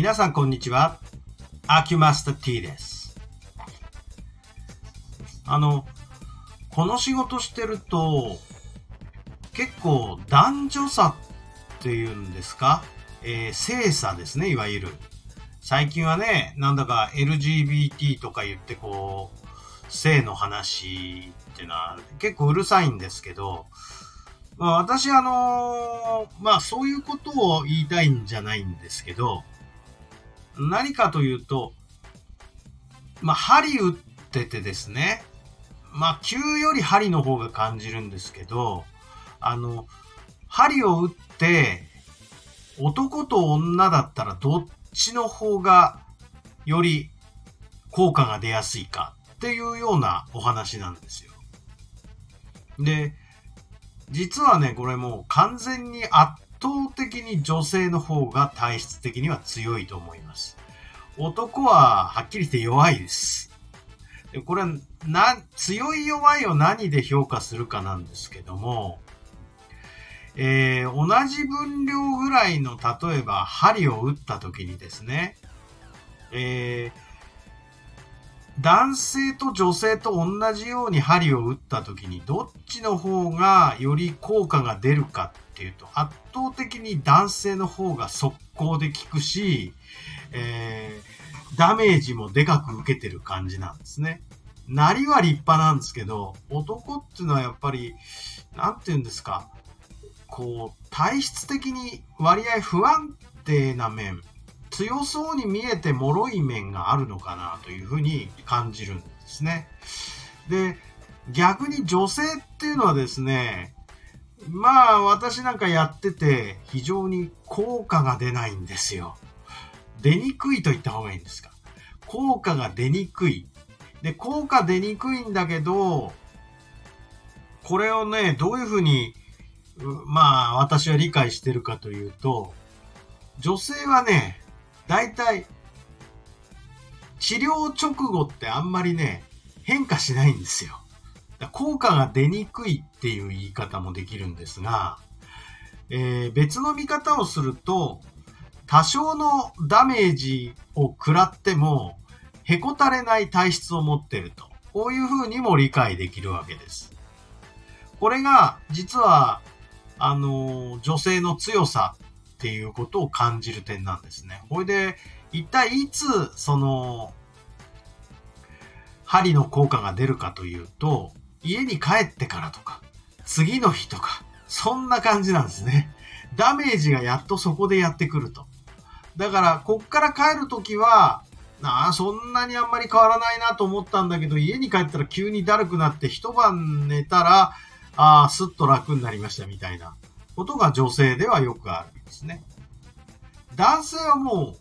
皆さんこんにちは。アキュマスタ T です。あの、この仕事してると、結構男女差っていうんですか、えー、性差ですね、いわゆる。最近はね、なんだか LGBT とか言ってこう、性の話っていうのは結構うるさいんですけど、まあ、私あのーまあそういうことを言いたいんじゃないんですけど、何かというと、まあ針打っててですね、まあ球より針の方が感じるんですけど、あの、針を打って、男と女だったらどっちの方がより効果が出やすいかっていうようなお話なんですよ。で、実はね、これもう完全に圧倒的に女性の方が体質的には強いと思います。男ははっきり言って弱いです。でこれはな、強い弱いを何で評価するかなんですけども、えー同じ分量ぐらいの例えば針を打った時にですね、えー男性と女性と同じように針を打った時にどっちの方がより効果が出るかっていうと圧倒的に男性の方が速攻で効くし、えーダメージもでかく受けてる感じなんですね。なりは立派なんですけど、男っていうのはやっぱり、なんて言うんですか、こう、体質的に割合不安定な面、強そうに見えて脆い面があるのかなというふうに感じるんですね。で、逆に女性っていうのはですね、まあ私なんかやってて非常に効果が出ないんですよ。出にくいと言った方がいいんですか。効果が出にくい。で、効果出にくいんだけど、これをね、どういうふうに、まあ私は理解してるかというと、女性はね、大体、治療直後ってあんまりね、変化しないんですよ。だ効果が出にくいっていう言い方もできるんですが、えー別の見方をすると、多少のダメージを食らっても、へこたれない体質を持ってると。こういうふうにも理解できるわけです。これが、実は、あの、女性の強さっていうことを感じる点なんですね。これで、一体いつ、その、針の効果が出るかというと、家に帰ってからとか、次の日とか、そんな感じなんですね。ダメージがやっとそこでやってくると。だから、こっから帰るときは、なあ、そんなにあんまり変わらないなと思ったんだけど、家に帰ったら急にだるくなって、一晩寝たら、ああ、すっと楽になりましたみたいなことが女性ではよくあるんですね。男性はも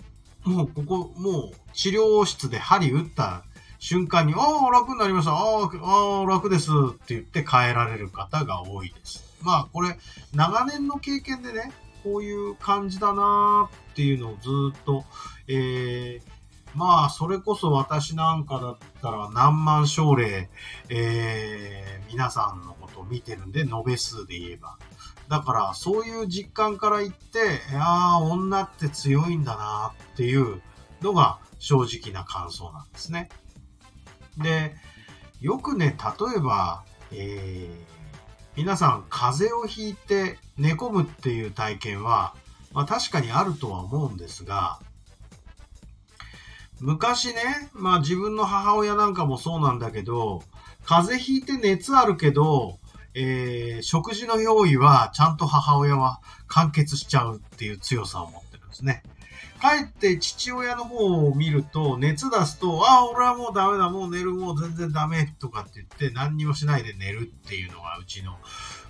う、もうここ、もう治療室で針打った瞬間に、ああ、楽になりました。ああ、楽ですって言って帰られる方が多いです。まあ、これ、長年の経験でね、こういう感じだなーっていうのをずっと、えー、まあ、それこそ私なんかだったら何万症例、えー、皆さんのことを見てるんで、延べ数で言えば。だから、そういう実感から言って、いや、女って強いんだなーっていうのが正直な感想なんですね。で、よくね、例えば、えー、皆さん風邪をひいて寝込むっていう体験は、まあ確かにあるとは思うんですが、昔ね、まあ自分の母親なんかもそうなんだけど、風邪ひいて熱あるけど、えー、食事の用意はちゃんと母親は完結しちゃうっていう強さを持ってるんですね。帰って父親の方を見ると、熱出すと、ああ、俺はもうダメだ、もう寝る、もう全然ダメとかって言って、何にもしないで寝るっていうのがうちの、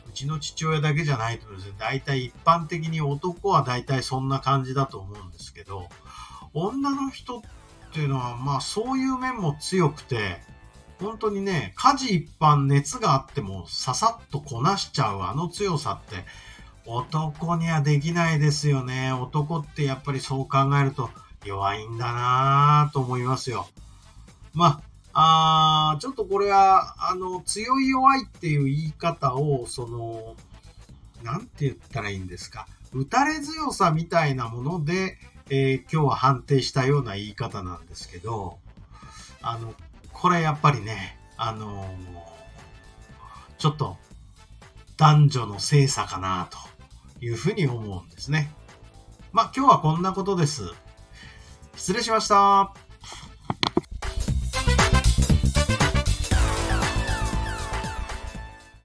うちの父親だけじゃないと思うんですよ。大体一般的に男は大体そんな感じだと思うんですけど、女の人ってっていうのは、まあそういう面も強くて、本当にね、家事一般熱があってもささっとこなしちゃうあの強さって、男にはできないですよね。男ってやっぱりそう考えると弱いんだなぁと思いますよ。まあ、あちょっとこれは、あの、強い弱いっていう言い方を、その、なんて言ったらいいんですか。打たれ強さみたいなもので、えー、今日は判定したような言い方なんですけど、あの、これやっぱりね、あの、ちょっと男女の性差かなというふうに思うんですね。まあ今日はこんなことです。失礼しました。